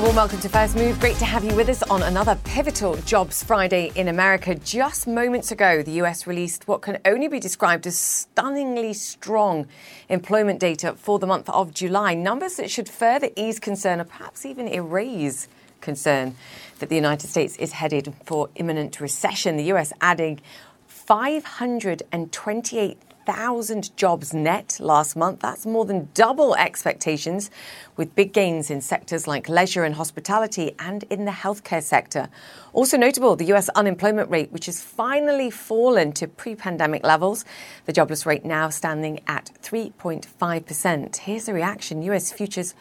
A warm welcome to First Move. Great to have you with us on another pivotal Jobs Friday in America. Just moments ago, the US released what can only be described as stunningly strong employment data for the month of July. Numbers that should further ease concern or perhaps even erase concern that the United States is headed for imminent recession. The US adding 528 1,000 jobs net last month. That's more than double expectations, with big gains in sectors like leisure and hospitality and in the healthcare sector. Also notable, the US unemployment rate, which has finally fallen to pre pandemic levels. The jobless rate now standing at 3.5%. Here's the reaction US futures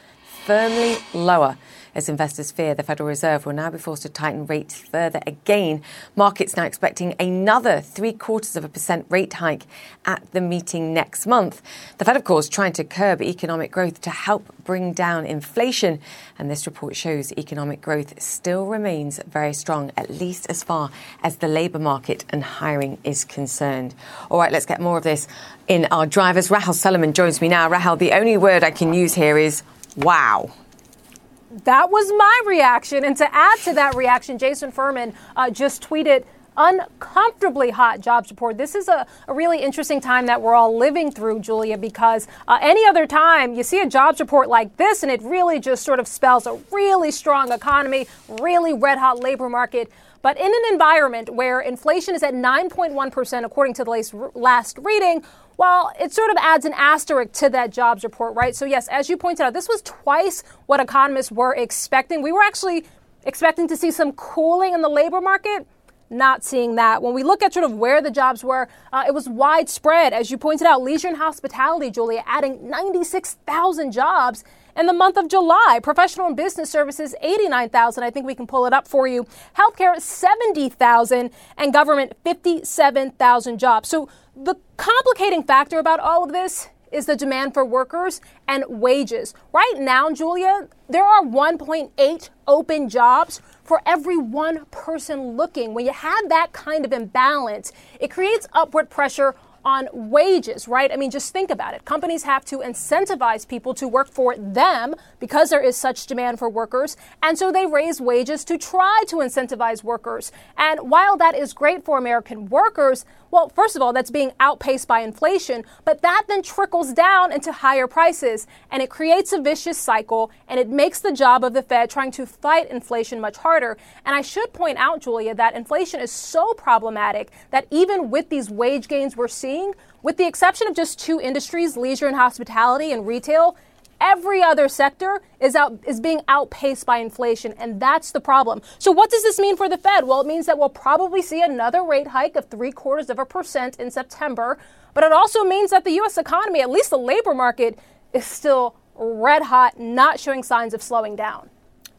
firmly lower as investors fear the Federal Reserve will now be forced to tighten rates further again. Markets now expecting another three quarters of a percent rate hike at the meeting next month. The Fed, of course, trying to curb economic growth to help bring down inflation. And this report shows economic growth still remains very strong, at least as far as the labour market and hiring is concerned. All right, let's get more of this in our drivers. Rahel Solomon joins me now. Rahel, the only word I can use here is wow that was my reaction. And to add to that reaction, Jason Furman uh, just tweeted uncomfortably hot jobs report. This is a, a, really interesting time that we're all living through, Julia, because uh, any other time you see a jobs report like this and it really just sort of spells a really strong economy, really red hot labor market. But in an environment where inflation is at 9.1%, according to the last reading, well, it sort of adds an asterisk to that jobs report, right? So, yes, as you pointed out, this was twice what economists were expecting. We were actually expecting to see some cooling in the labor market not seeing that. When we look at sort of where the jobs were, uh, it was widespread. As you pointed out, leisure and hospitality, Julia, adding 96,000 jobs in the month of July. Professional and business services, 89,000. I think we can pull it up for you. Healthcare, 70,000. And government, 57,000 jobs. So the complicating factor about all of this is the demand for workers and wages. Right now, Julia, there are 1.8 open jobs for every one person looking. When you have that kind of imbalance, it creates upward pressure on wages, right? I mean, just think about it. Companies have to incentivize people to work for them because there is such demand for workers. And so they raise wages to try to incentivize workers. And while that is great for American workers, well, first of all, that's being outpaced by inflation, but that then trickles down into higher prices and it creates a vicious cycle and it makes the job of the Fed trying to fight inflation much harder. And I should point out, Julia, that inflation is so problematic that even with these wage gains we're seeing, with the exception of just two industries, leisure and hospitality and retail, Every other sector is out is being outpaced by inflation, and that's the problem. So what does this mean for the Fed? Well, it means that we'll probably see another rate hike of three quarters of a percent in September, but it also means that the US economy, at least the labor market, is still red hot, not showing signs of slowing down.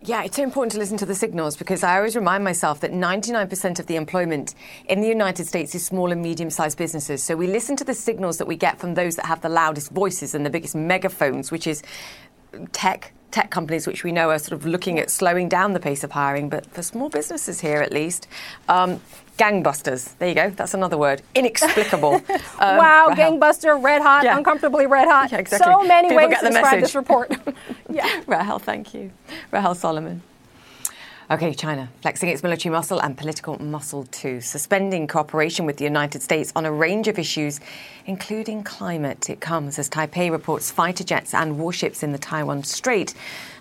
Yeah, it's so important to listen to the signals because I always remind myself that 99% of the employment in the United States is small and medium sized businesses. So we listen to the signals that we get from those that have the loudest voices and the biggest megaphones, which is tech, tech companies, which we know are sort of looking at slowing down the pace of hiring, but for small businesses here at least, um, gangbusters. There you go. That's another word. Inexplicable. um, wow, gangbuster, red hot, yeah. uncomfortably red hot. Yeah, exactly. So many People ways to describe message. this report. yeah. Rahel, thank you. Rahel Solomon. Okay, China flexing its military muscle and political muscle too, suspending cooperation with the United States on a range of issues, including climate. It comes as Taipei reports fighter jets and warships in the Taiwan Strait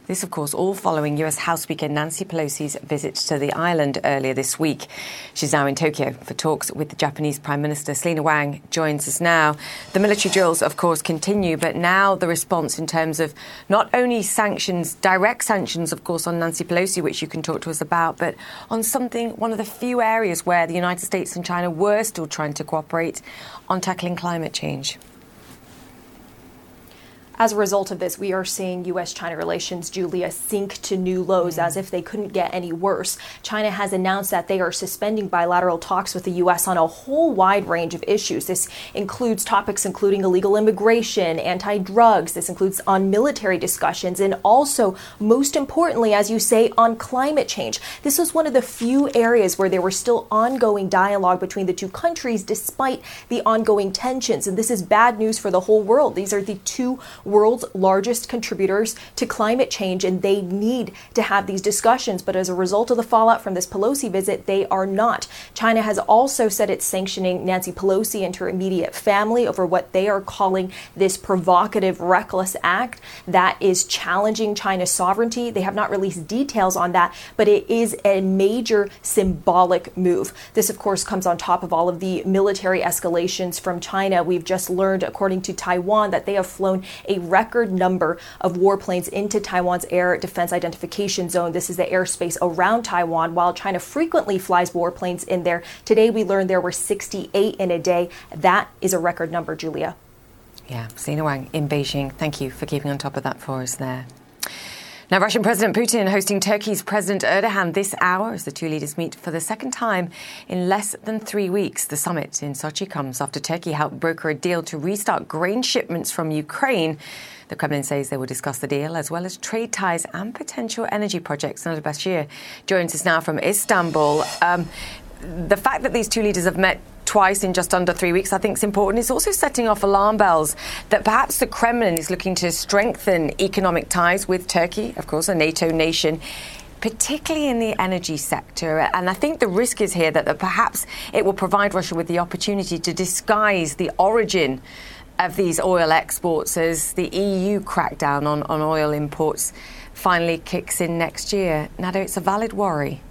this, of course, all following US House Speaker Nancy Pelosi's visit to the island earlier this week. She's now in Tokyo for talks with the Japanese Prime Minister. Selina Wang joins us now. The military drills, of course, continue, but now the response in terms of not only sanctions, direct sanctions, of course, on Nancy Pelosi, which you can talk to us about, but on something, one of the few areas where the United States and China were still trying to cooperate on tackling climate change. As a result of this, we are seeing U.S. China relations, Julia, sink to new lows mm. as if they couldn't get any worse. China has announced that they are suspending bilateral talks with the U.S. on a whole wide range of issues. This includes topics including illegal immigration, anti drugs, this includes on military discussions, and also, most importantly, as you say, on climate change. This was one of the few areas where there were still ongoing dialogue between the two countries despite the ongoing tensions. And this is bad news for the whole world. These are the two world's largest contributors to climate change, and they need to have these discussions. But as a result of the fallout from this Pelosi visit, they are not. China has also said it's sanctioning Nancy Pelosi and her immediate family over what they are calling this provocative, reckless act that is challenging China's sovereignty. They have not released details on that, but it is a major symbolic move. This, of course, comes on top of all of the military escalations from China. We've just learned, according to Taiwan, that they have flown a record number of warplanes into Taiwan's air defense identification zone. This is the airspace around Taiwan, while China frequently flies warplanes in there. Today, we learned there were 68 in a day. That is a record number, Julia. Yeah, Sina Wang in Beijing. Thank you for keeping on top of that for us there. Now, Russian President Putin hosting Turkey's President Erdogan this hour as the two leaders meet for the second time in less than three weeks. The summit in Sochi comes after Turkey helped broker a deal to restart grain shipments from Ukraine. The Kremlin says they will discuss the deal as well as trade ties and potential energy projects. Nada Bashir joins us now from Istanbul. Um, the fact that these two leaders have met twice in just under three weeks, I think is important. It's also setting off alarm bells that perhaps the Kremlin is looking to strengthen economic ties with Turkey, of course, a NATO nation particularly in the energy sector. And I think the risk is here that, that, perhaps it will provide Russia with the opportunity to disguise the origin of these oil exports as the EU crackdown on, on oil imports finally kicks in next year. Nada, it's a valid worry.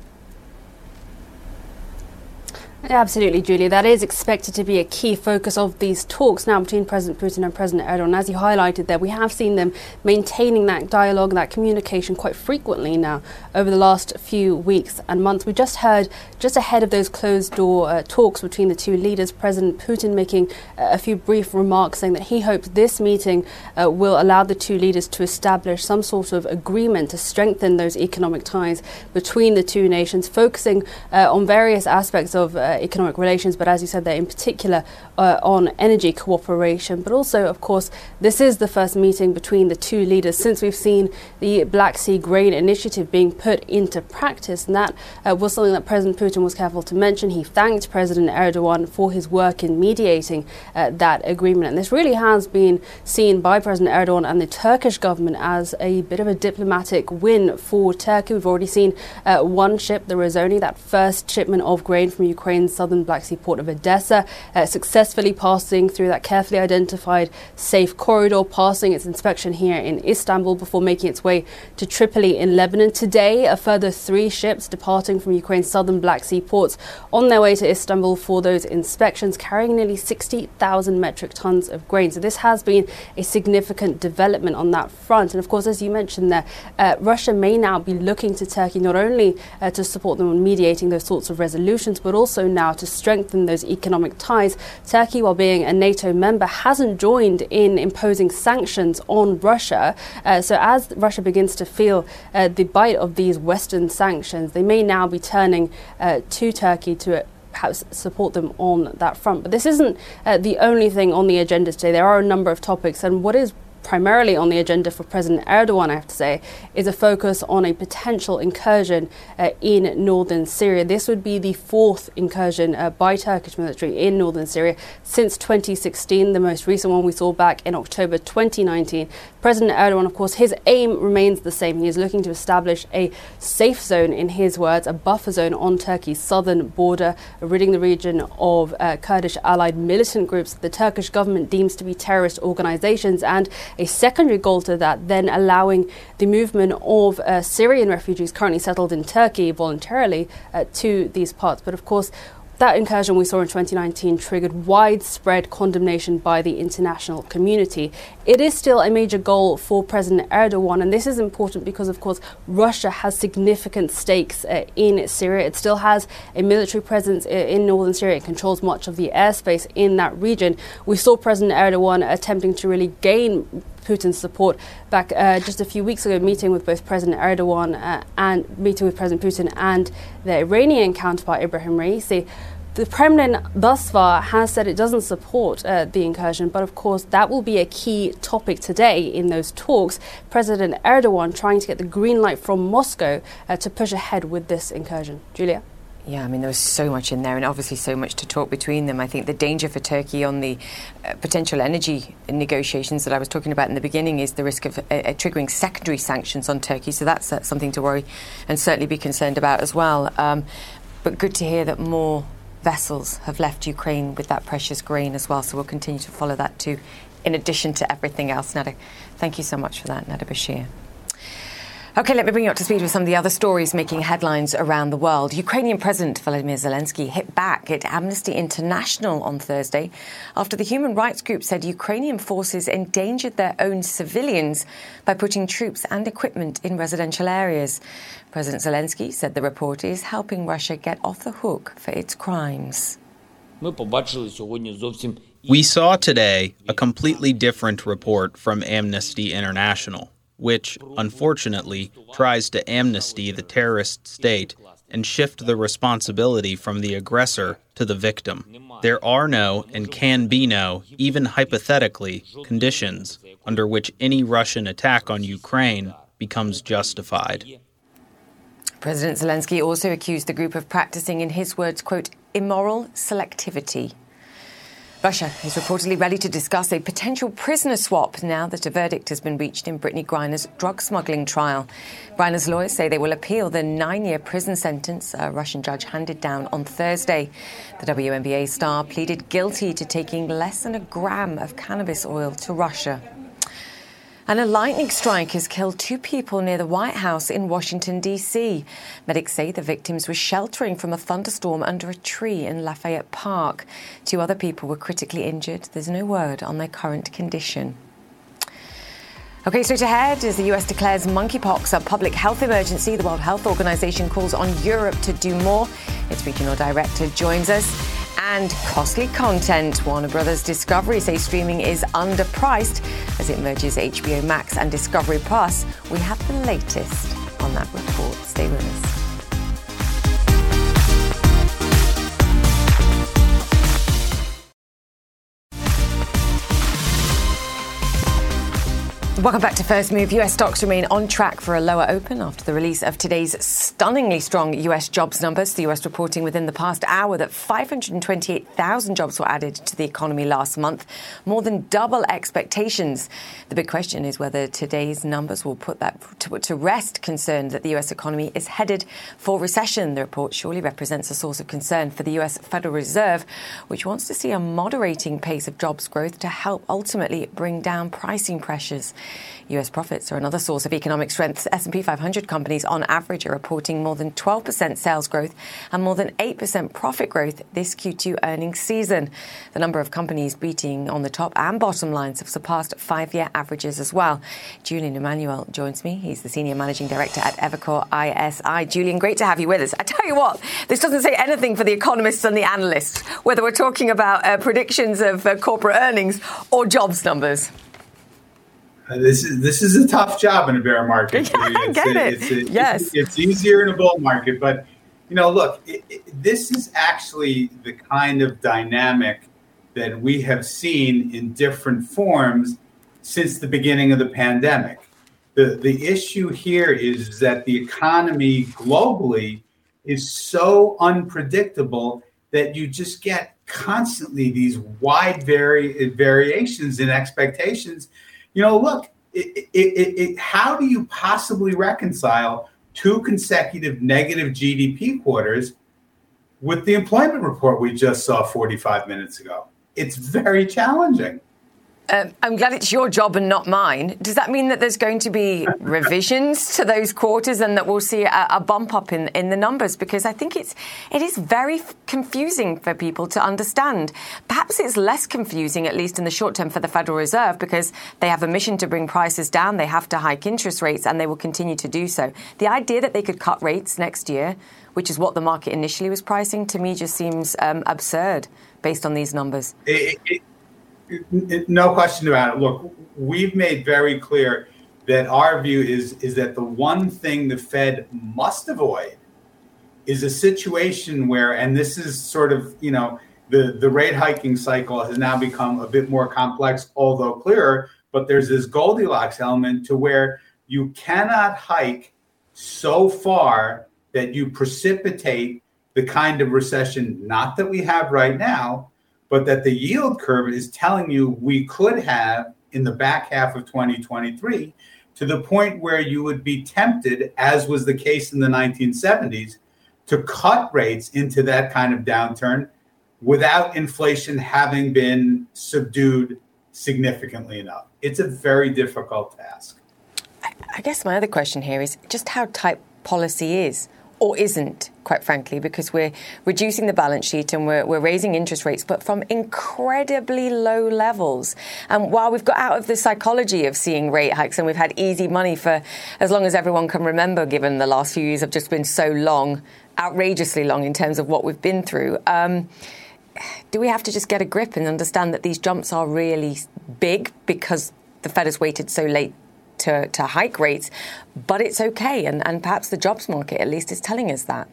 Absolutely, Julia. That is expected to be a key focus of these talks now between President Putin and President Erdogan. As you highlighted there, we have seen them maintaining that dialogue, that communication quite frequently now over the last few weeks and months. We just heard, just ahead of those closed door uh, talks between the two leaders, President Putin making uh, a few brief remarks saying that he hopes this meeting uh, will allow the two leaders to establish some sort of agreement to strengthen those economic ties between the two nations, focusing uh, on various aspects of uh, economic relations, but as you said there, in particular uh, on energy cooperation. But also, of course, this is the first meeting between the two leaders since we've seen the Black Sea Grain Initiative being put into practice. And that uh, was something that President Putin was careful to mention. He thanked President Erdogan for his work in mediating uh, that agreement. And this really has been seen by President Erdogan and the Turkish government as a bit of a diplomatic win for Turkey. We've already seen uh, one ship, the Razoni, that first shipment of grain from Ukraine Southern Black Sea port of Odessa, uh, successfully passing through that carefully identified safe corridor, passing its inspection here in Istanbul before making its way to Tripoli in Lebanon. Today, a further three ships departing from Ukraine's southern Black Sea ports on their way to Istanbul for those inspections, carrying nearly 60,000 metric tons of grain. So, this has been a significant development on that front. And of course, as you mentioned there, uh, Russia may now be looking to Turkey not only uh, to support them in mediating those sorts of resolutions, but also now to strengthen those economic ties. Turkey, while being a NATO member, hasn't joined in imposing sanctions on Russia. Uh, so as Russia begins to feel uh, the bite of these Western sanctions, they may now be turning uh, to Turkey to perhaps support them on that front. But this isn't uh, the only thing on the agenda today. There are a number of topics, and what is primarily on the agenda for President Erdogan, I have to say, is a focus on a potential incursion uh, in northern Syria. This would be the fourth incursion uh, by Turkish military in northern Syria since 2016. The most recent one we saw back in October 2019. President Erdogan, of course, his aim remains the same. He is looking to establish a safe zone, in his words, a buffer zone on Turkey's southern border, ridding the region of uh, Kurdish allied militant groups the Turkish government deems to be terrorist organizations and a secondary goal to that, then allowing the movement of uh, Syrian refugees currently settled in Turkey voluntarily uh, to these parts. But of course, that incursion we saw in 2019 triggered widespread condemnation by the international community. It is still a major goal for President Erdogan, and this is important because, of course, Russia has significant stakes uh, in Syria. It still has a military presence uh, in northern Syria. It controls much of the airspace in that region. We saw President Erdogan attempting to really gain Putin's support back uh, just a few weeks ago, meeting with both President Erdogan uh, and meeting with President Putin and the Iranian counterpart Ibrahim Raisi. The Kremlin thus far has said it doesn't support uh, the incursion, but of course that will be a key topic today in those talks. President Erdogan trying to get the green light from Moscow uh, to push ahead with this incursion. Julia? Yeah, I mean, there was so much in there, and obviously so much to talk between them. I think the danger for Turkey on the uh, potential energy negotiations that I was talking about in the beginning is the risk of uh, uh triggering secondary sanctions on Turkey. So that's uh, something to worry and certainly be concerned about as well. Um, but good to hear that more vessels have left Ukraine with that precious grain as well. So we'll continue to follow that too, in addition to everything else. Nada, thank you so much for that, Nada Bashir. Okay, let me bring you up to speed with some of the other stories making headlines around the world. Ukrainian President Volodymyr Zelensky hit back at Amnesty International on Thursday after the human rights group said Ukrainian forces endangered their own civilians by putting troops and equipment in residential areas. President Zelensky said the report is helping Russia get off the hook for its crimes. We saw today a completely different report from Amnesty International which, unfortunately, tries to amnesty the terrorist state and shift the responsibility from the aggressor to the victim. There are no and can be no, even hypothetically, conditions under which any Russian attack on Ukraine becomes justified. President Zelensky also accused the group of practicing, in his words, quote, immoral selectivity Russia is reportedly ready to discuss a potential prisoner swap now that a verdict has been reached in Brittany Griner's drug smuggling trial. Griner's lawyers say they will appeal the nine year prison sentence a Russian judge handed down on Thursday. The WNBA star pleaded guilty to taking less than a gram of cannabis oil to Russia. And a lightning strike has killed two people near the White House in Washington, D.C. Medics say the victims were sheltering from a thunderstorm under a tree in Lafayette Park. Two other people were critically injured. There's no word on their current condition. Okay, straight ahead, as the US declares monkeypox a public health emergency, the World Health Organization calls on Europe to do more. Its regional director joins us and costly content. Warner Brothers Discovery say streaming is underpriced as it merges HBO Max and Discovery Plus. We have the latest on that report. Stay with us. Welcome back to First Move. US stocks remain on track for a lower open after the release of today's stunningly strong US jobs numbers. The US reporting within the past hour that 528,000 jobs were added to the economy last month, more than double expectations. The big question is whether today's numbers will put that to, to rest concern that the US economy is headed for recession. The report surely represents a source of concern for the US Federal Reserve, which wants to see a moderating pace of jobs growth to help ultimately bring down pricing pressures. US profits are another source of economic strength. S&P 500 companies on average are reporting more than 12% sales growth and more than 8% profit growth this Q2 earnings season. The number of companies beating on the top and bottom lines have surpassed five-year averages as well. Julian Emanuel joins me. He's the senior managing director at Evercore ISI. Julian, great to have you with us. I tell you what, this doesn't say anything for the economists and the analysts, whether we're talking about uh, predictions of uh, corporate earnings or jobs numbers. Uh, this is this is a tough job in a bear market. Yeah, I get it. It's, it's, yes, it's, it's, easier in a bull market, but you know, look, it, it, this is actually the kind of dynamic that we have seen in different forms since the beginning of the pandemic. The the issue here is that the economy globally is so unpredictable that you just get constantly these wide vari- variations in expectations you know, look, it, it, it, how do you possibly reconcile two consecutive negative GDP quarters with the employment report we just saw 45 minutes ago? It's very challenging. Um, I'm glad it's your job and not mine. Does that mean that there's going to be revisions to those quarters and that we'll see a, a, bump up in, in the numbers? Because I think it's it is very confusing for people to understand. Perhaps it's less confusing, at least in the short term, for the Federal Reserve because they have a mission to bring prices down. They have to hike interest rates, and they will continue to do so. The idea that they could cut rates next year, which is what the market initially was pricing, to me just seems um, absurd based on these numbers. It, it, no question about it. Look, we've made very clear that our view is is that the one thing the Fed must avoid is a situation where, and this is sort of you know the the rate hiking cycle has now become a bit more complex, although clearer. But there's this Goldilocks element to where you cannot hike so far that you precipitate the kind of recession, not that we have right now, but that the yield curve is telling you we could have in the back half of 2023 to the point where you would be tempted, as was the case in the 1970s, to cut rates into that kind of downturn without inflation having been subdued significantly enough. It's a very difficult task. I guess my other question here is just how tight policy is or isn't, quite frankly, because we're reducing the balance sheet and we're, we're raising interest rates, but from incredibly low levels. And while we've got out of the psychology of seeing rate hikes and we've had easy money for as long as everyone can remember, given the last few years have just been so long, outrageously long in terms of what we've been through. Um, do we have to just get a grip and understand that these jumps are really big because the Fed has waited so late to, to hike rates, but it's okay. And, and perhaps the jobs market, at least, is telling us that.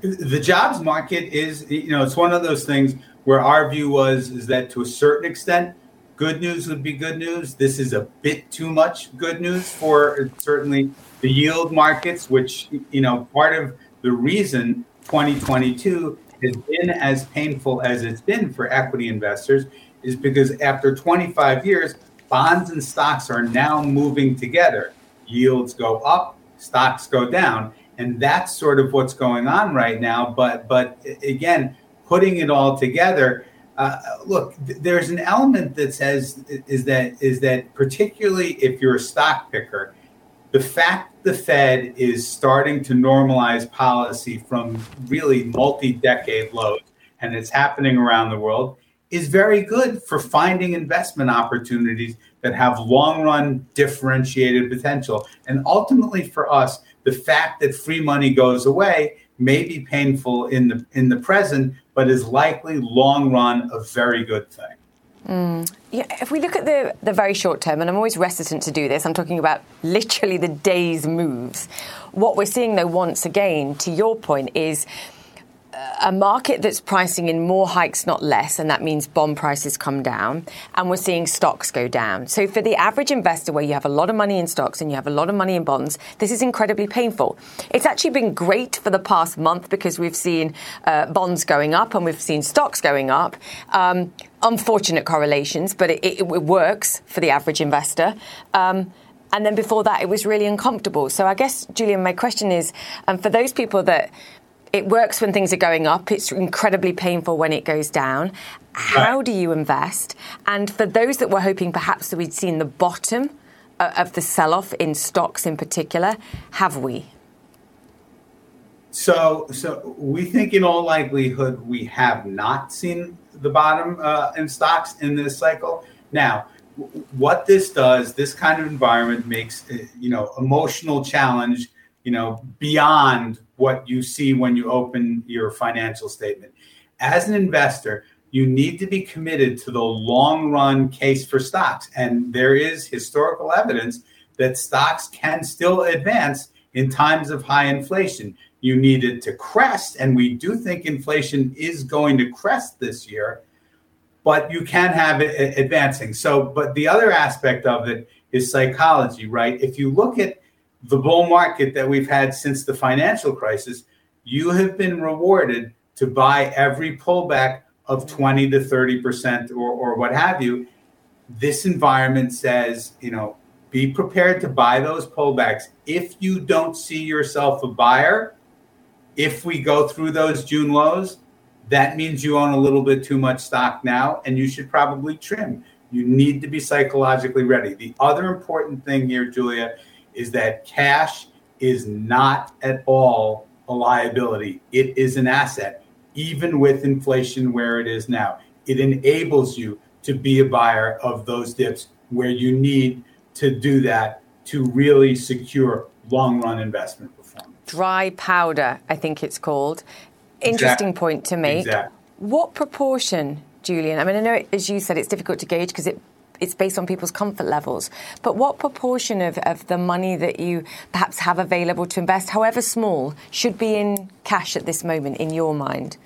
The jobs market is, you know, it's one of those things where our view was is that to a certain extent, good news would be good news. This is a bit too much good news for certainly the yield markets, which, you know, part of the reason 2022 has been as painful as it's been for equity investors is because after 25 years, bonds and stocks are now moving together. Yields go up, stocks go down, and that's sort of what's going on right now. But but again, putting it all together, uh, look, th- there's an element that says is that is that particularly if you're a stock picker, the fact the Fed is starting to normalize policy from really multi-decade lows, and it's happening around the world is very good for finding investment opportunities that have long run differentiated potential. And ultimately for us, the fact that free money goes away may be painful in the in the present, but is likely long run a very good thing. Mm. Yeah, if we look at the, the very short term, and I'm always reticent to do this, I'm talking about literally the day's moves. What we're seeing, though, once again, to your point, is a market that's pricing in more hikes, not less, and that means bond prices come down, and we're seeing stocks go down. So, for the average investor, where you have a lot of money in stocks and you have a lot of money in bonds, this is incredibly painful. It's actually been great for the past month because we've seen uh, bonds going up and we've seen stocks going up. Um, unfortunate correlations, but it, it, it, works for the average investor. Um, and then before that, it was really uncomfortable. So, I guess, Julian, my question is um, for those people that it works when things are going up. It's incredibly painful when it goes down. How do you invest? And for those that were hoping perhaps that we'd seen the bottom uh, of the sell off in stocks in particular, have we? So, so we think in all likelihood we have not seen the bottom uh, in stocks in this cycle. Now, what this does, this kind of environment makes uh, you know emotional challenge, you know, beyond what you see when you open your financial statement. As an investor, you need to be committed to the long run case for stocks. And there is historical evidence that stocks can still advance in times of high inflation. You need it to crest, and we do think inflation is going to crest this year, but you can have it advancing. So, but the other aspect of it is psychology, right? If you look at the bull market that we've had since the financial crisis, you have been rewarded to buy every pullback of 20 to 30% or, or what have you. This environment says, you know, be prepared to buy those pullbacks. If you don't see yourself a buyer, if we go through those June lows, that means you own a little bit too much stock now and you should probably trim. You need to be psychologically ready. The other important thing here, Julia, is that cash is not at all a liability. It is an asset, even with inflation where it is now. It enables you to be a buyer of those dips where you need to do that to really secure long run investment performance. Dry powder, I think it's called. Interesting exactly. point to make. Exactly. What proportion, Julian? I mean, I know, as you said, it's difficult to gauge because it it's based on people's comfort levels. But what proportion of, of the money that you perhaps have available to invest, however small, should be in cash at this moment in your mind?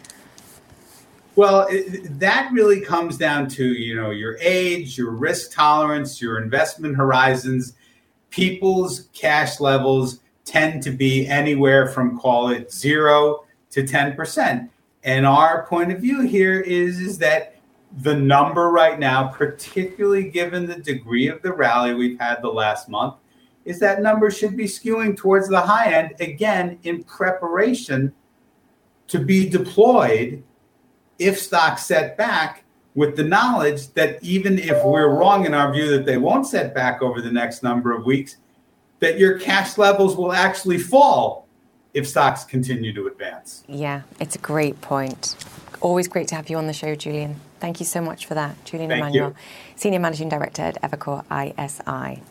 Well, it, that really comes down to you know your age, your risk tolerance, your investment horizons. People's cash levels tend to be anywhere from call it zero to 10%. And our point of view here is, is that the number right now, particularly given the degree of the rally we've had the last month, is that number should be skewing towards the high end again in preparation to be deployed if stocks set back with the knowledge that even if we're wrong in our view that they won't set back over the next number of weeks, that your cash levels will actually fall if stocks continue to advance. Yeah, it's a great point. Always great to have you on the show, Julian. Thank you so much for that. Julian Thank Emanuel, you. Senior Managing Director at Evercore ISI.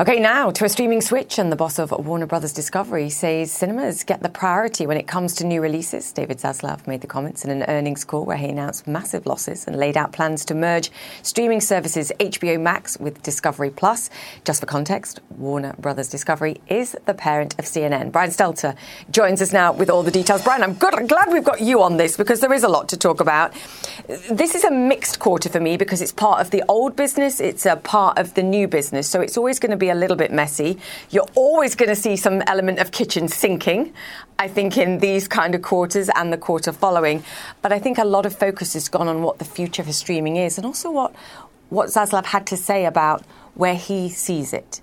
Okay, now to a streaming switch, and the boss of Warner Brothers Discovery says cinemas get the priority when it comes to new releases. David Zaslav made the comments in an earnings call where he announced massive losses and laid out plans to merge streaming services HBO Max with Discovery Plus. Just for context, Warner Brothers Discovery is the parent of CNN. Brian Stelter joins us now with all the details. Brian, I'm good, I'm glad we've got you on this because there is a lot to talk about. This is a mixed quarter for me because it's part of the old business, it's a part of the new business, so it's always going to be a little bit messy. You're always going to see some element of kitchen sinking, I think, in these kind of quarters and the quarter following. But I think a lot of focus has gone on what the future for streaming is and also what, what Zaslav had to say about where he sees it.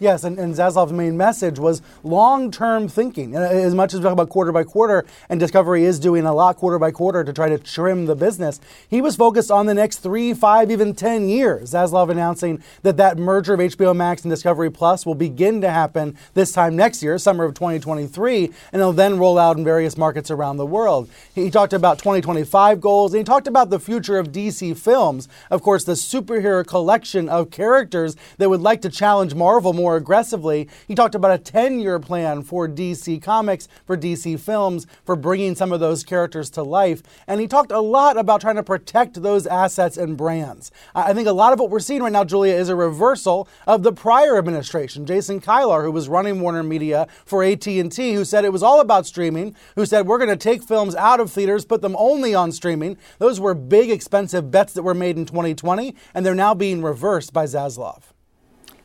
Yes, and, and Zaslav's main message was long-term thinking. And uh, As much as we talk about quarter by quarter, and Discovery is doing a lot quarter by quarter to try to trim the business, he was focused on the next three, five, even ten years. Zaslav announcing that that merger of HBO Max and Discovery Plus will begin to happen this time next year, summer of 2023, and it'll then roll out in various markets around the world. He talked about 2025 goals, and he talked about the future of DC Films. Of course, the superhero collection of characters that would like to challenge Marvel more aggressively. He talked about a 10 year plan for DC Comics, for DC Films, for bringing some of those characters to life. And he talked a lot about trying to protect those assets and brands. I I think a lot of what we're seeing right now, Julia, is a reversal of the prior administration. Jason Kilar, who was running Warner Media for AT&T, who said it was all about streaming, who said we're going to take films out of theaters, put them only on streaming. Those were big, expensive bets that were made in 2020, and they're now being reversed by Zaslav.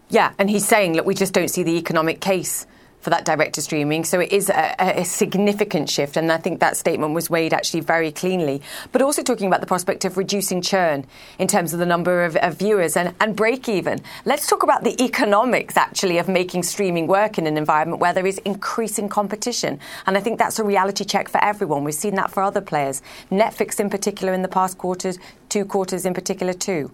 Yeah, and he's saying, look, we just don't see the economic case for that direct to streaming. So it is a, a, significant shift. And I think that statement was weighed actually very cleanly. But also talking about the prospect of reducing churn in terms of the number of, of viewers and, and break even. Let's talk about the economics actually of making streaming work in an environment where there is increasing competition. And I think that's a reality check for everyone. We've seen that for other players. Netflix in particular in the past quarters, two quarters in particular too.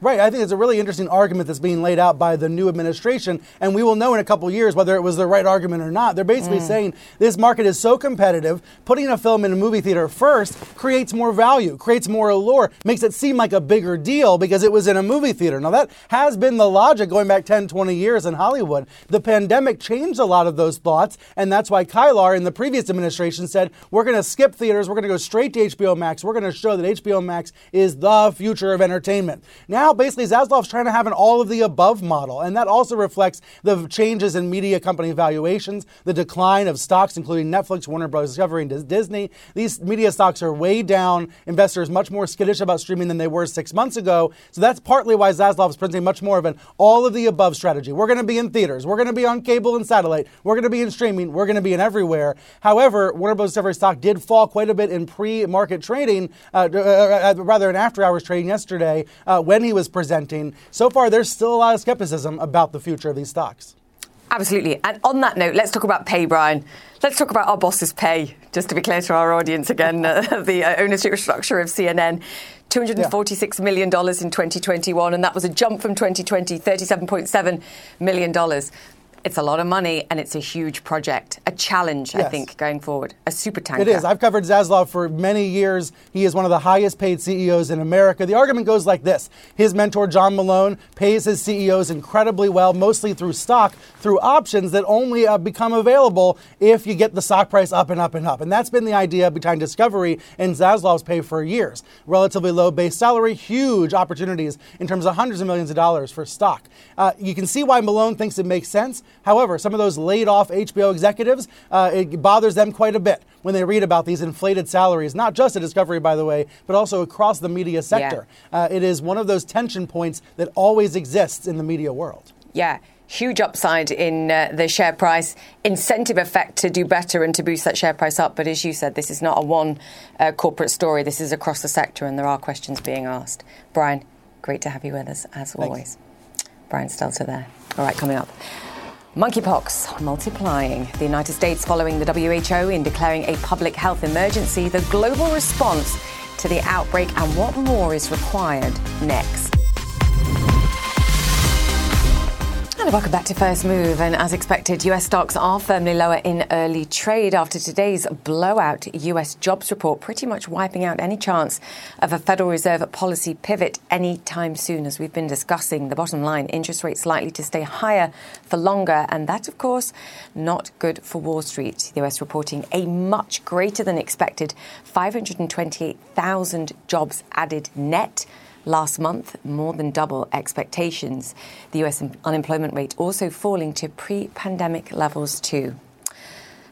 Right. I think it's a really interesting argument that's being laid out by the new administration, and we will know in a couple years whether it was the right argument or not. They're basically Mm. saying this market is so competitive, putting a film in a movie theater first creates more value, creates more allure, makes it seem like a bigger deal because it was in a movie theater. Now, that has been the logic going back 10, 20 years in Hollywood. The pandemic changed a lot of those thoughts, and that's why Kilar in the previous administration said, we're going to skip theaters, we're going to go straight to HBO Max, we're going to show that HBO Max is the future of entertainment. Now, basically, Zaslav's trying to have an all of the above model, and that also reflects the changes in media company valuations, the decline of stocks, including Netflix, Warner Bros. Discovery, and Disney. These media stocks are way down. Investors much more skittish about streaming than they were six months ago. So that's partly why Zaslav is presenting much more of an all of the above strategy. We're going to be in theaters, we're going to be on cable and satellite, we're going to be in streaming, we're going to be in everywhere. However, Warner Bros. Discovery stock did fall quite a bit in pre-market trading, uh, uh, uh, rather in after-hours trading yesterday uh, when he was presenting. So far, there's still a lot of skepticism about the future of these stocks. Absolutely. And on that note, let's talk about pay, Brian. Let's talk about our boss's pay, just to be clear to our audience again, uh, the uh, ownership structure of CNN. $246 million in 2021, and that was a jump from 2020, $37.7 million. It's a lot of money, and it's a huge project, a challenge, I think, going forward, a super tanker. It is. I've covered Zaslav for many years. He is one of the highest paid CEOs in America. The argument goes like this His mentor, John Malone, pays his CEOs incredibly well, mostly through stock, through options that only uh, become available if you get the stock price up and up and up. And that's been the idea behind Discovery and Zaslav's pay for years. Relatively low base salary, huge opportunities in terms of hundreds of millions of dollars for stock. Uh, you can see why Malone thinks it makes sense. However, some of those laid off HBO executives, uh, it bothers them quite a bit when they read about these inflated salaries, not just at Discovery, by the way, but also across the media sector. Uh, it is one of those tension points that always exists in the media world. Yeah. huge upside in uh, the share price, incentive effect to do better and to boost that share price up. But as you said, this is not a one uh, corporate story. This is across the sector, and there are questions being asked. Brian, great to have you with us as Thanks. always. Brian Stelter there. All right, coming up. Monkeypox multiplying. The United States following the WHO in declaring a public health emergency, the global response to the outbreak, and what more is required next. And welcome back to First Move. And as expected, US stocks are firmly lower in early trade after today's blowout US jobs report, pretty much wiping out any chance of a Federal Reserve policy pivot anytime soon. As we've been discussing, the bottom line interest rates likely to stay higher for longer. And that, of course, not good for Wall Street. The US reporting a much greater than expected 528,000 jobs added net last month, more than double expectations. The US unemployment rate also falling to pre pandemic levels, too.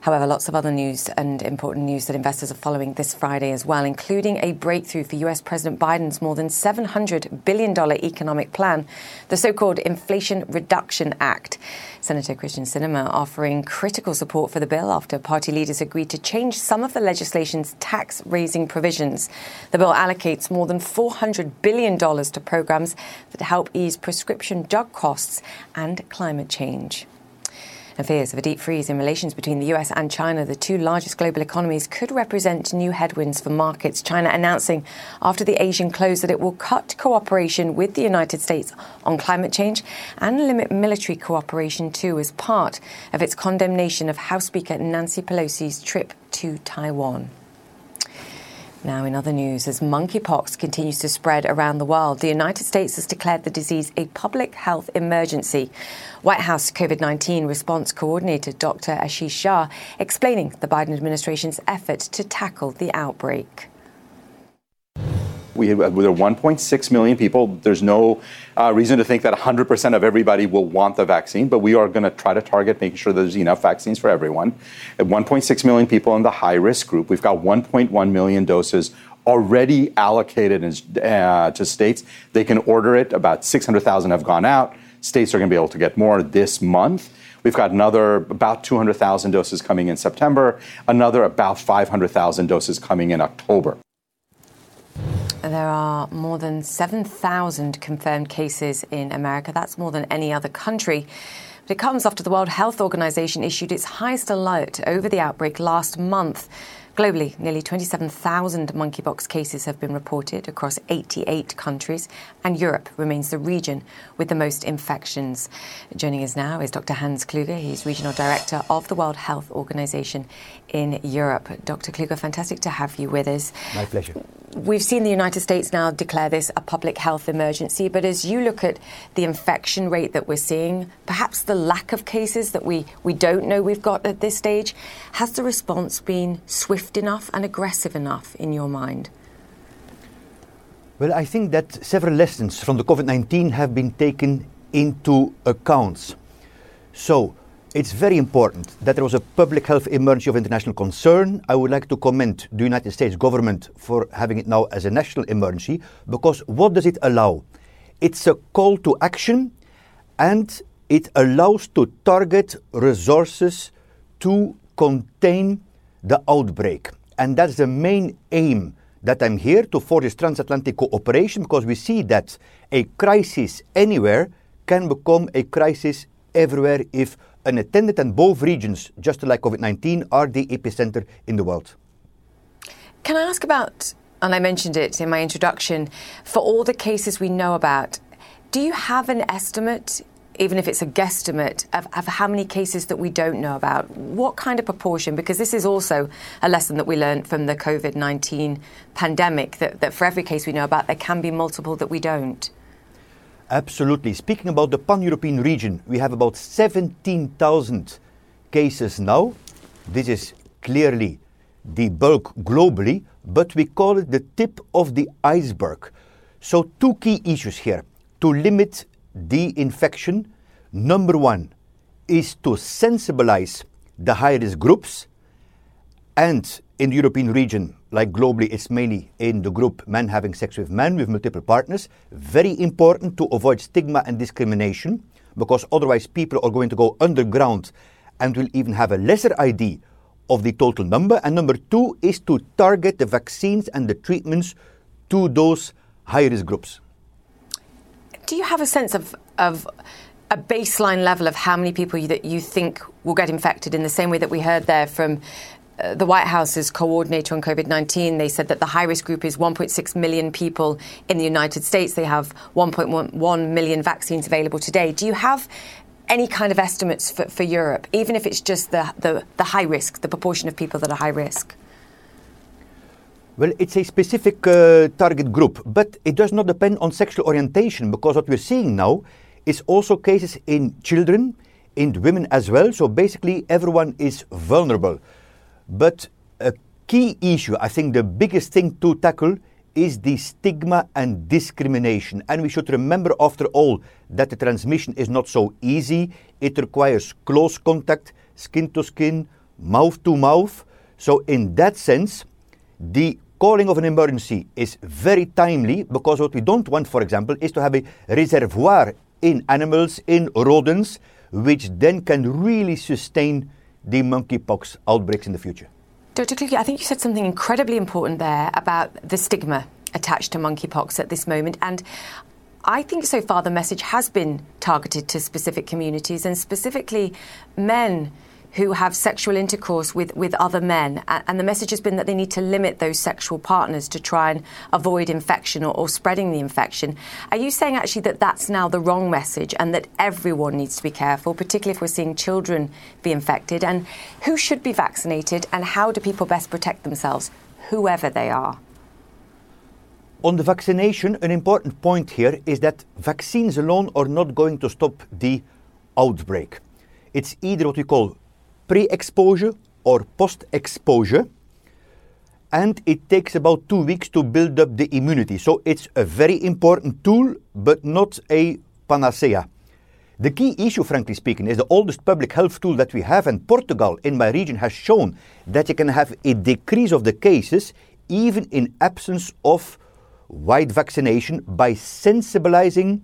However, lots of other news and important news that investors are following this Friday as well, including a breakthrough for US President Biden's more than $700 billion economic plan, the so called Inflation Reduction Act. Senator Kyrsten Sinema offering critical support for the bill after party leaders agreed to change some of the legislation's tax raising provisions. The bill allocates more than $400 billion to programs that help ease prescription drug costs and climate change. And fears of a deep freeze in relations between the US and China, the two largest global economies, could represent new headwinds for markets. China announcing after the Asian close that it will cut cooperation with the United States on climate change and limit military cooperation too as part of its condemnation of House Speaker Nancy Pelosi's trip to Taiwan. Now, in other news, as monkeypox continues to spread around the world, the United States has declared the disease a public health emergency. White House COVID 19 response coordinator Dr. Ashish Jha explaining the Biden administration's effort to tackle the outbreak. We, there are 1.6 million people. There's no uh, reason to think that 100% of everybody will want the vaccine, but we are going to try to target making sure there's enough vaccines for everyone. At 1.6 million people in the high risk group, we've got 1.1 million doses already allocated in, uh, to states. They can order it. About 600,000 have gone out. States are going to be able to get more this month. We've got another about 200,000 doses coming in September, another about 500,000 doses coming in October. There are more than 7,000 confirmed cases in America. That's more than any other country. But it comes after the World Health Organization issued its highest alert over the outbreak last month. Globally, nearly 27,000 monkeypox cases have been reported across 88 countries, and Europe remains the region with the most infections. Joining us now is Dr. Hans Kluge. He's Regional Director of the World Health Organization in Europe. Dr. Kluge, fantastic to have you with us. My pleasure. We've seen the United States now declare this a public health emergency, but as you look at the infection rate that we're seeing, perhaps the lack of cases that we, we don't know we've got at this stage, has the response been swift enough and aggressive enough in your mind? Well, I think that several lessons from the COVID 19 have been taken into account. So, it's very important that there was a public health emergency of international concern. I would like to commend the United States government for having it now as a national emergency because what does it allow? It's a call to action and it allows to target resources to contain the outbreak. And that's the main aim that I'm here to forge this transatlantic cooperation because we see that a crisis anywhere can become a crisis everywhere if unattended, and both regions, just like COVID 19, are the epicenter in the world. Can I ask about, and I mentioned it in my introduction, for all the cases we know about, do you have an estimate, even if it's a guesstimate, of, of, how many cases that we don't know about? What kind of proportion? Because this is also a lesson that we learned from the COVID 19 pandemic that, that for every case we know about, there can be multiple that we don't. Absolutely. Speaking about the pan European region, we have about 17,000 cases now. This is clearly the bulk globally, but we call it the tip of the iceberg. So, two key issues here to limit the infection. Number one is to sensibilize the high risk groups, and in the European region, like globally, it's mainly in the group men having sex with men with multiple partners. Very important to avoid stigma and discrimination. because otherwise people are going to go underground and will even have a lesser idea of the total number. And number two is to target the vaccines and the treatments to those high risk groups. Do you have a sense of, of a baseline level of how many people you, that you think will get infected in the same way that we heard there from uh, the White House's coordinator on COVID 19, they said that the high risk group is 1.6 million people in the United States. They have 1.1 million vaccines available today. Do you have any kind of estimates for, for Europe, even if it's just the, the, the high risk, the proportion of people that are high risk? Well, it's a specific uh, target group, but it does not depend on sexual orientation because what we're seeing now is also cases in children, in women as well. So basically, everyone is vulnerable. But a key issue, I think the biggest thing to tackle is the stigma and discrimination. And we should remember, after all, that the transmission is not so easy. It requires close contact, skin to skin, mouth to mouth. So, in that sense, the calling of an emergency is very timely because what we don't want, for example, is to have a reservoir in animals, in rodents, which then can really sustain the monkeypox outbreaks in the future. Dr. Kluge, I think you said something incredibly important there about the stigma attached to monkeypox at this moment. And I think so far the message has been targeted to specific communities and specifically men who have sexual intercourse with, with other men. And the message has been that they need to limit those sexual partners to try and avoid infection or, or, spreading the infection. Are you saying actually that that's now the wrong message and that everyone needs to be careful, particularly if we're seeing children be infected? And who should be vaccinated and how do people best protect themselves, whoever they are? On the vaccination, an important point here is that vaccines alone are not going to stop the outbreak. It's either what we call pre-exposure or post-exposure and it takes about two weeks to build up the immunity. So it's a very important tool, but not a panacea. The key issue, frankly speaking, is the oldest public health tool that we have, and Portugal in my region has shown that you can have a decrease of the cases even in absence of wide vaccination by sensibilizing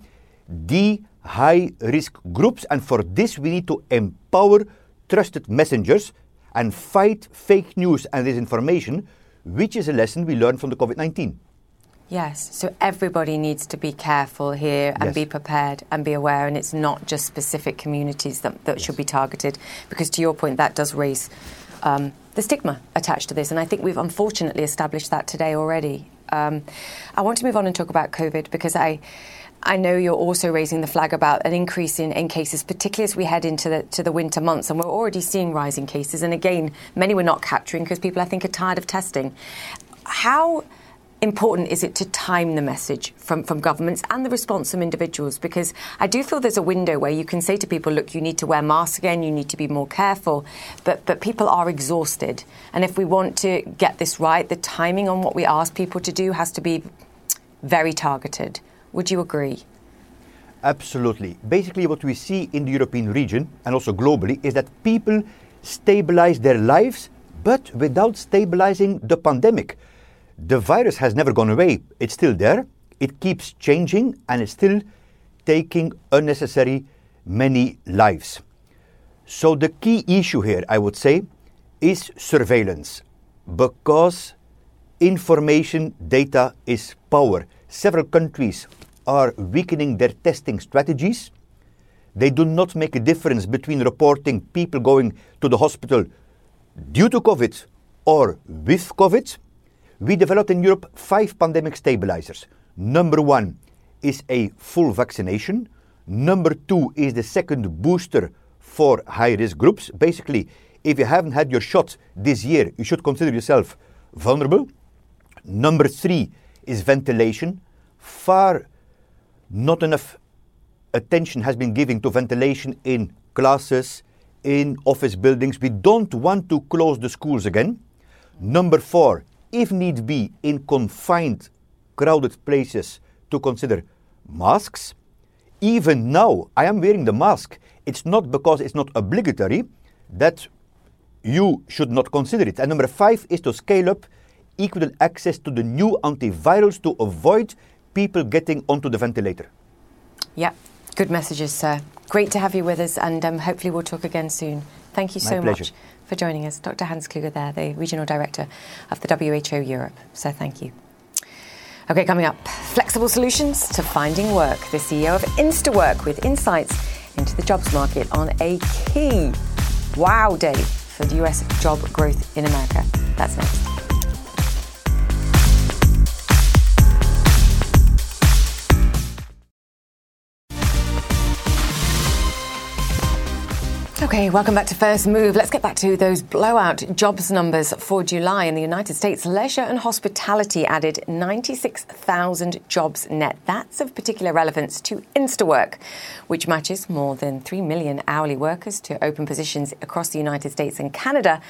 the high risk groups. And for this, we need to empower trusted messengers and fight fake news and disinformation, which is a lesson we learned from the COVID 19. Yes, so everybody needs to be careful here and yes. be prepared and be aware, and it's not just specific communities that, that yes. should be targeted, because to your point, that does raise um, the stigma attached to this, and I think we've unfortunately established that today already. Um, I want to move on and talk about COVID because I. I know you're also raising the flag about an increase in, in cases, particularly as we head into the, to the winter months. And we're already seeing rising cases. And again, many we're not capturing because people, I think, are tired of testing. How important is it to time the message from, from governments and the response from individuals? Because I do feel there's a window where you can say to people, look, you need to wear masks again, you need to be more careful. But, but people are exhausted. And if we want to get this right, the timing on what we ask people to do has to be very targeted. Would you agree? Absolutely. Basically, what we see in the European region and also globally is that people stabilize their lives, but without stabilizing the pandemic. The virus has never gone away, it's still there, it keeps changing, and it's still taking unnecessary many lives. So, the key issue here, I would say, is surveillance because information data is power. Several countries are weakening their testing strategies. They do not make a difference between reporting people going to the hospital due to COVID or with COVID. We developed in Europe five pandemic stabilizers. Number one is a full vaccination. Number two is the second booster for high risk groups. Basically, if you haven't had your shot this year, you should consider yourself vulnerable. Number three is ventilation. Far not enough attention has been given to ventilation in classes, in office buildings. We don't want to close the schools again. Number four, if need be, in confined, crowded places, to consider masks. Even now, I am wearing the mask. It's not because it's not obligatory that you should not consider it. And number five is to scale up equal access to the new antivirals to avoid people getting onto the ventilator. Yeah. Good messages, sir. Great to have you with us, and um, hopefully we'll talk again soon. Thank you so much for joining us. Dr. Hans Kluge there, the Regional Director of the WHO Europe. So thank you. Okay, coming up, flexible solutions to finding work. The CEO of Instawork with insights into the jobs market on a key wow day for the US job growth in America. That's next. Okay, welcome back to First Move. Let's get back to those blowout jobs numbers for July in the United States. Leisure and hospitality added 96,000 jobs net. That's of particular relevance to Instawork, which matches more than 3 million hourly workers to open positions across the United States and Canada.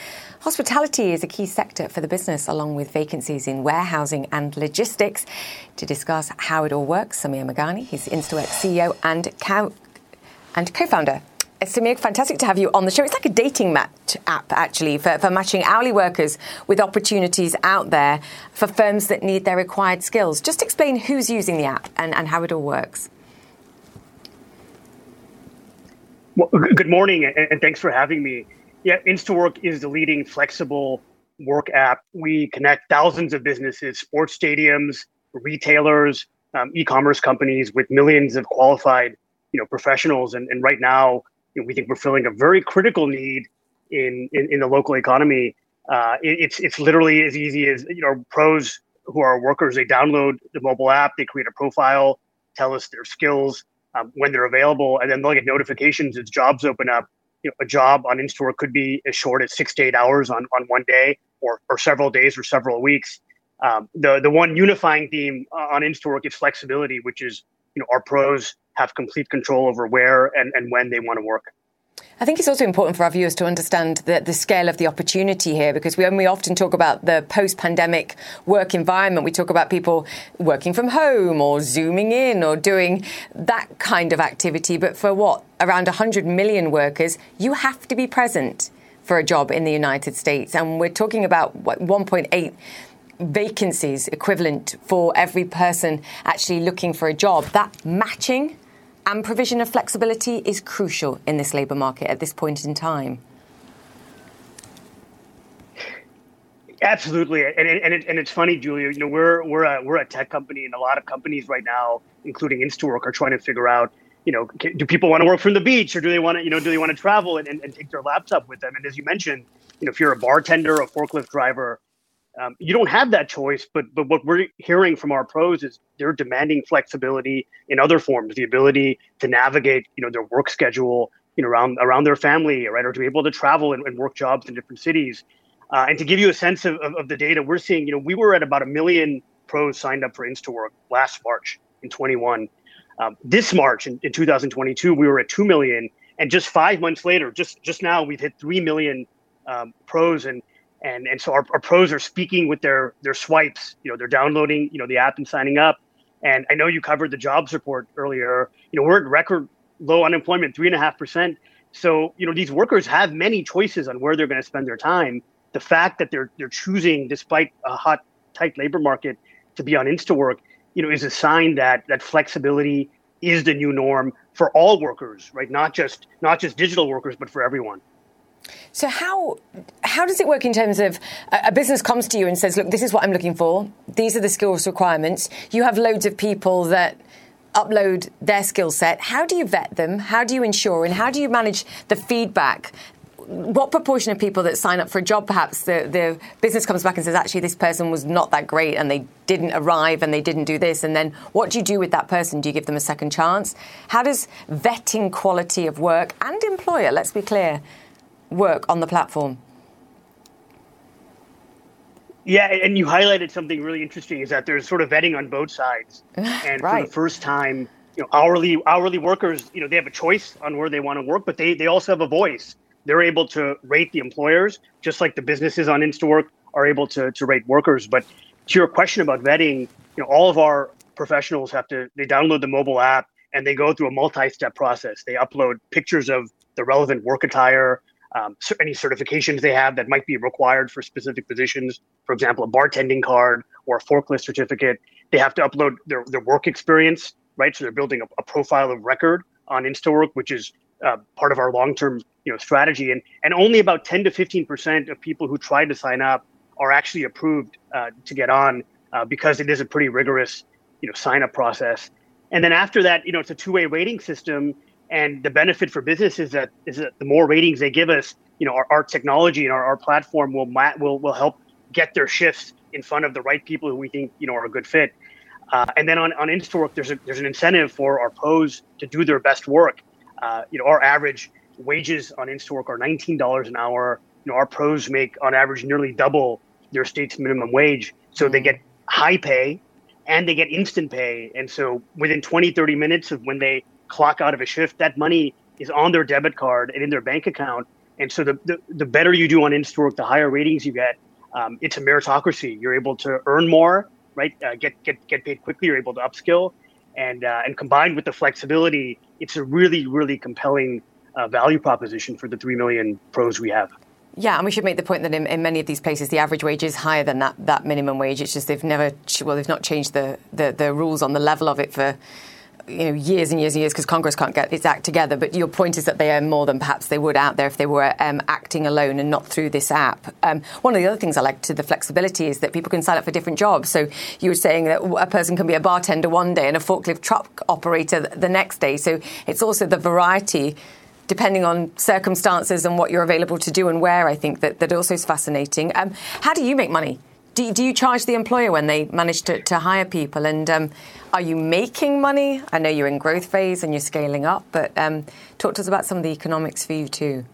Hospitality is a key sector for the business, along with vacancies in warehousing and logistics. To discuss how it all works, Sumir Meghani, he's Instawork CEO and co- and co-founder Sumir, fantastic to have you on the show. It's like a dating match app, actually, for, for matching hourly workers with opportunities out there for firms that need their required skills. Just explain who's using the app and, and how it all works. Well, good morning, and thanks for having me. Yeah, Instawork is the leading flexible work app. We connect thousands of businesses, sports stadiums, retailers, um, e-commerce companies with millions of qualified, you know, professionals. And, and right now, you know, we think we're filling a very critical need in in, in the local economy. Uh, it, it's it's literally as easy as you know pros who are workers. They download the mobile app, they create a profile, tell us their skills um, when they're available, and then they'll get notifications as jobs open up. You know, a job on Instawork could be as short as six to eight hours on on one day, or or several days, or several weeks. Um, the the one unifying theme on Instawork is flexibility, which is you know our pros have complete control over where and, and when they want to work. I think it's also important for our viewers to understand the, the scale of the opportunity here because when we often talk about the post pandemic work environment, we talk about people working from home or zooming in or doing that kind of activity. But for what? Around 100 million workers, you have to be present for a job in the United States. And we're talking about what, 1.8 vacancies equivalent for every person actually looking for a job. That matching and provision of flexibility is crucial in this labour market at this point in time. Absolutely, and and, it, and it's funny, Julia. You know, we're we're a we're a tech company, and a lot of companies right now, including Instawork, are trying to figure out, you know, do people want to work from the beach, or do they want to, you know, do they want to travel and, and, and take their laptop with them? And as you mentioned, you know, if you're a bartender, a forklift driver, um, you don't have that choice, but but what we're hearing from our pros is they're demanding flexibility in other forms, the ability to navigate, you know, their work schedule, you know, around around their family, right, or to be able to travel and, and work jobs in different cities. Uh, and to give you a sense of, of, of, the data, we're seeing, you know, we were at about a million pros signed up for Instawork last March in 21. Um, this March in, in 2022, we were at two million, and just five months later, just just now, we've hit three million um, pros and and and so our, our pros are speaking with their their swipes you know they're downloading you know the app and signing up. And i know you covered the jobs report earlier. You know we're at record low unemployment three and a half percent. So you know these workers have many choices on where they're going to spend their time. The fact that they're they're choosing despite a hot tight labor market to be on instawork you know is a sign that that flexibility is the new norm for all workers right? Not just not just digital workers but for everyone so how how does it work in terms of a, business comes to you and says, "Look, this is what I'm looking for. These are the skills requirements." You have loads of people that upload their skill set. How do you vet them? How do you ensure and how do you manage the feedback? What proportion of people that sign up for a job, perhaps the, the business comes back and says, actually, this person was not that great and they didn't arrive and they didn't do this? And then what do you do with that person? Do you give them a second chance? How does vetting quality of work and employer, let's be clear, work on the platform? Yeah, and you highlighted something really interesting is that there's sort of vetting on both sides. And right. for the first time, you know, hourly hourly workers, you know, they have a choice on where they want to work, but they they also have a voice. They're able to rate the employers, just like the businesses on InstaWork are able to to rate workers. But to your question about vetting, you know, all of our professionals have to they download the mobile app and they go through a multi-step process. They upload pictures of the relevant work attire, um, any certifications they have that might be required for specific positions. For example, a bartending card or a forklift certificate. They have to upload their, their work experience, right? So they're building a, a profile of record on InstaWork, which is uh, part of our long-term you know strategy, and and only about 10 to 15 percent of people who try to sign up are actually approved uh, to get on uh, because it is a pretty rigorous you know sign up process. And then after that, you know, it's a two way rating system, and the benefit for businesses is that is that the more ratings they give us, you know, our, our technology and our, our platform will will will help get their shifts in front of the right people who we think you know are a good fit. Uh, and then on, on InstaWork, there's a, there's an incentive for our pros to do their best work. Uh, you know, our average wages on InstaWork are $19 an hour. You know, our pros make on average nearly double their state's minimum wage. So they get high pay and they get instant pay. And so within 20, 30 minutes of when they clock out of a shift, that money is on their debit card and in their bank account. And so the, the, the better you do on InstaWork, the higher ratings you get. Um, it's a meritocracy. You're able to earn more right? Uh, get get get paid quickly. You're able to upskill, and uh, and combined with the flexibility, it's a really really compelling uh, value proposition for the three million pros we have. Yeah, and we should make the point that in, in, many of these places, the average wage is higher than that, that minimum wage. It's just they've never, well, they've not changed the, the, the rules on the level of it for you know years and years and years because Congress can't get its act together. But your point is that they earn more than perhaps they would out there if they were um, acting alone and not through this app. Um, one of the other things I like to the flexibility is that people can sign up for different jobs. So you were saying that a person can be a bartender one day and a forklift truck operator the next day. So it's also the variety depending on circumstances and what you're available to do and where, I think that, that also is fascinating. Um, how do you make money? Do, do you charge the employer when they manage to, to hire people? And um, are you making money? I know you're in growth phase and you're scaling up, but um, talk to us about some of the economics for you too.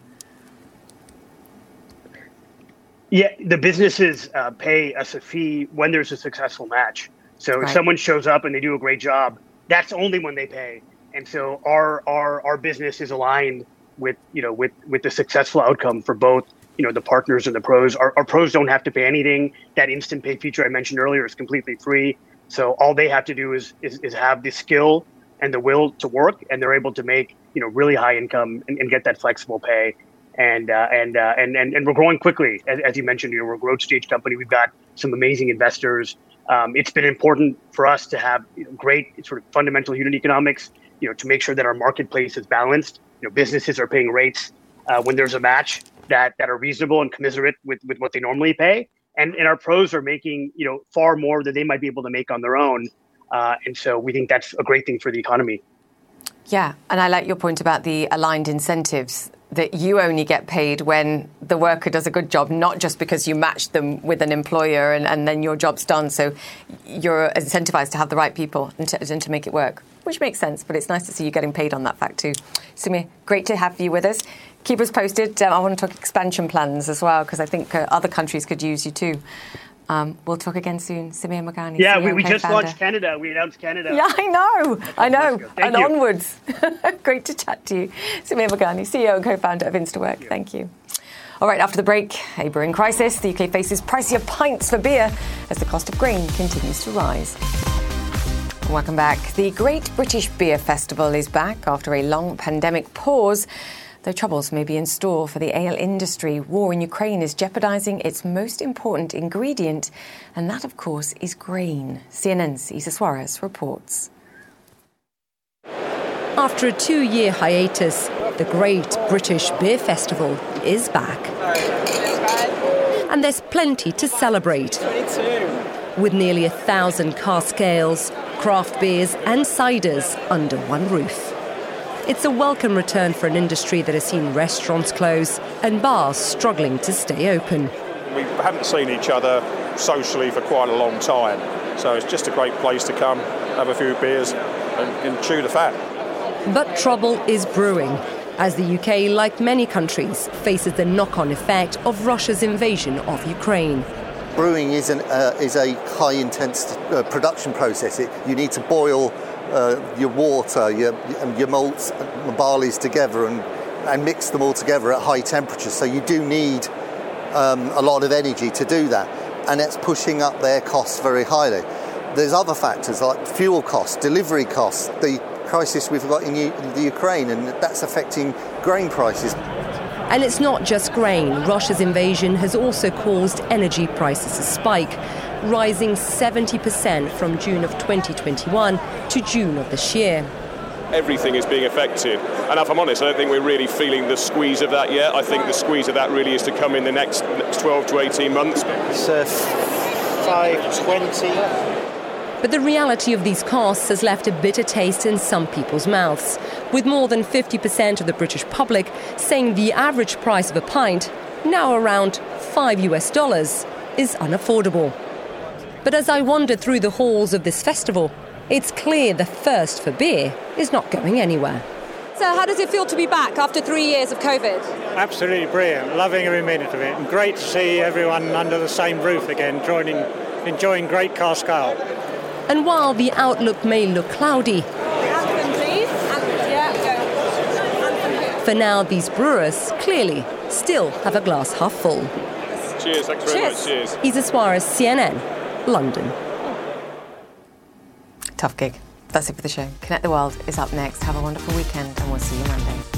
Yeah, the businesses uh, pay us a fee when there's a successful match. So right. if someone shows up and they do a great job, that's only when they pay. And so our our our business is aligned with you know with with the successful outcome for both you know the partners and the pros. Our, our pros don't have to pay anything. That instant pay feature I mentioned earlier is completely free. So all they have to do is, is, is have the skill and the will to work, and they're able to make you know really high income and, and get that flexible pay. And uh, and, uh, and and and we're growing quickly, as, as you mentioned. You know, we're a growth stage company. We've got some amazing investors. Um, it's been important for us to have you know, great sort of fundamental unit economics. You know, to make sure that our marketplace is balanced. You know, businesses are paying rates uh, when there's a match that that are reasonable and commensurate with with what they normally pay and and our pros are making you know far more than they might be able to make on their own, uh, and so we think that's a great thing for the economy. Yeah, and I like your point about the aligned incentives that you only get paid when the worker does a good job, not just because you match them with an employer and, and then your job's done. So you're incentivized to have the right people and to, and to make it work, which makes sense. But it's nice to see you getting paid on that fact too. Sumi, great to have you with us keep us posted. Um, I want to talk expansion plans as well because I think uh, other countries could use you too. Um, we'll talk again soon. Sumir Meghani. Yeah, we, we just launched Canada. We announced Canada. Yeah, I know. I know. and you. onwards. Great to chat to you. Sumir Meghani, CEO and co founder of Instawork. Thank, Thank you. All right, after the break, a brewing crisis. The UK faces pricier pints for beer as the cost of grain continues to rise. Welcome back. The Great British Beer Festival is back after a long pandemic pause. Though troubles may be in store for the ale industry, war in Ukraine is jeopardizing its most important ingredient, and that, of course, is grain. CNN's Isa Soares reports. After a two year hiatus, the Great British Beer Festival is back. And there's plenty to celebrate. With nearly a thousand cask ales, craft beers, and ciders under one roof. It's a welcome return for an industry that has seen restaurants close and bars struggling to stay open. We haven't seen each other socially for quite a long time, so it's just a great place to come, have a few beers, and, and chew the fat. But trouble is brewing as the UK, like many countries, faces the knock on effect of Russia's invasion of Ukraine. Brewing is, an, uh, is a high intense uh, production process. It, you need to boil uh, your water, your, your malts, and barleys together and, and mix them all together at high temperatures. So you do need um, a lot of energy to do that. And it's pushing up their costs very highly. There's other factors like fuel costs, delivery costs, the crisis we've got in U- the Ukraine, and that's affecting grain prices. And it's not just grain. Russia's invasion has also caused energy prices to spike rising 70% from June of 2021 to June of this year. everything is being affected. And if I'm honest, I don't think we're really feeling the squeeze of that yet. I think the squeeze of that really is to come in the next 12 to 18 months. It's uh, 520. But the reality of these costs has left a bitter taste in some people's mouths, with more than 50% of the British public saying the average price of a pint, now around 5 US dollars, is unaffordable. But as I wandered through the halls of this festival, it's clear the thirst for beer is not going anywhere. So, how does it feel to be back after three years of COVID? Absolutely brilliant. Loving every minute of it. And great to see everyone under the same roof again, joining, enjoying great cask ale. And while the outlook may look cloudy, for now these brewers clearly still have a glass half full. Cheers, thanks very Cheers. much. Cheers. Isa Soares, CNN, London. Tough gig. That's it for the show. Connect the World is up next. Have a wonderful weekend, and we'll see you Monday.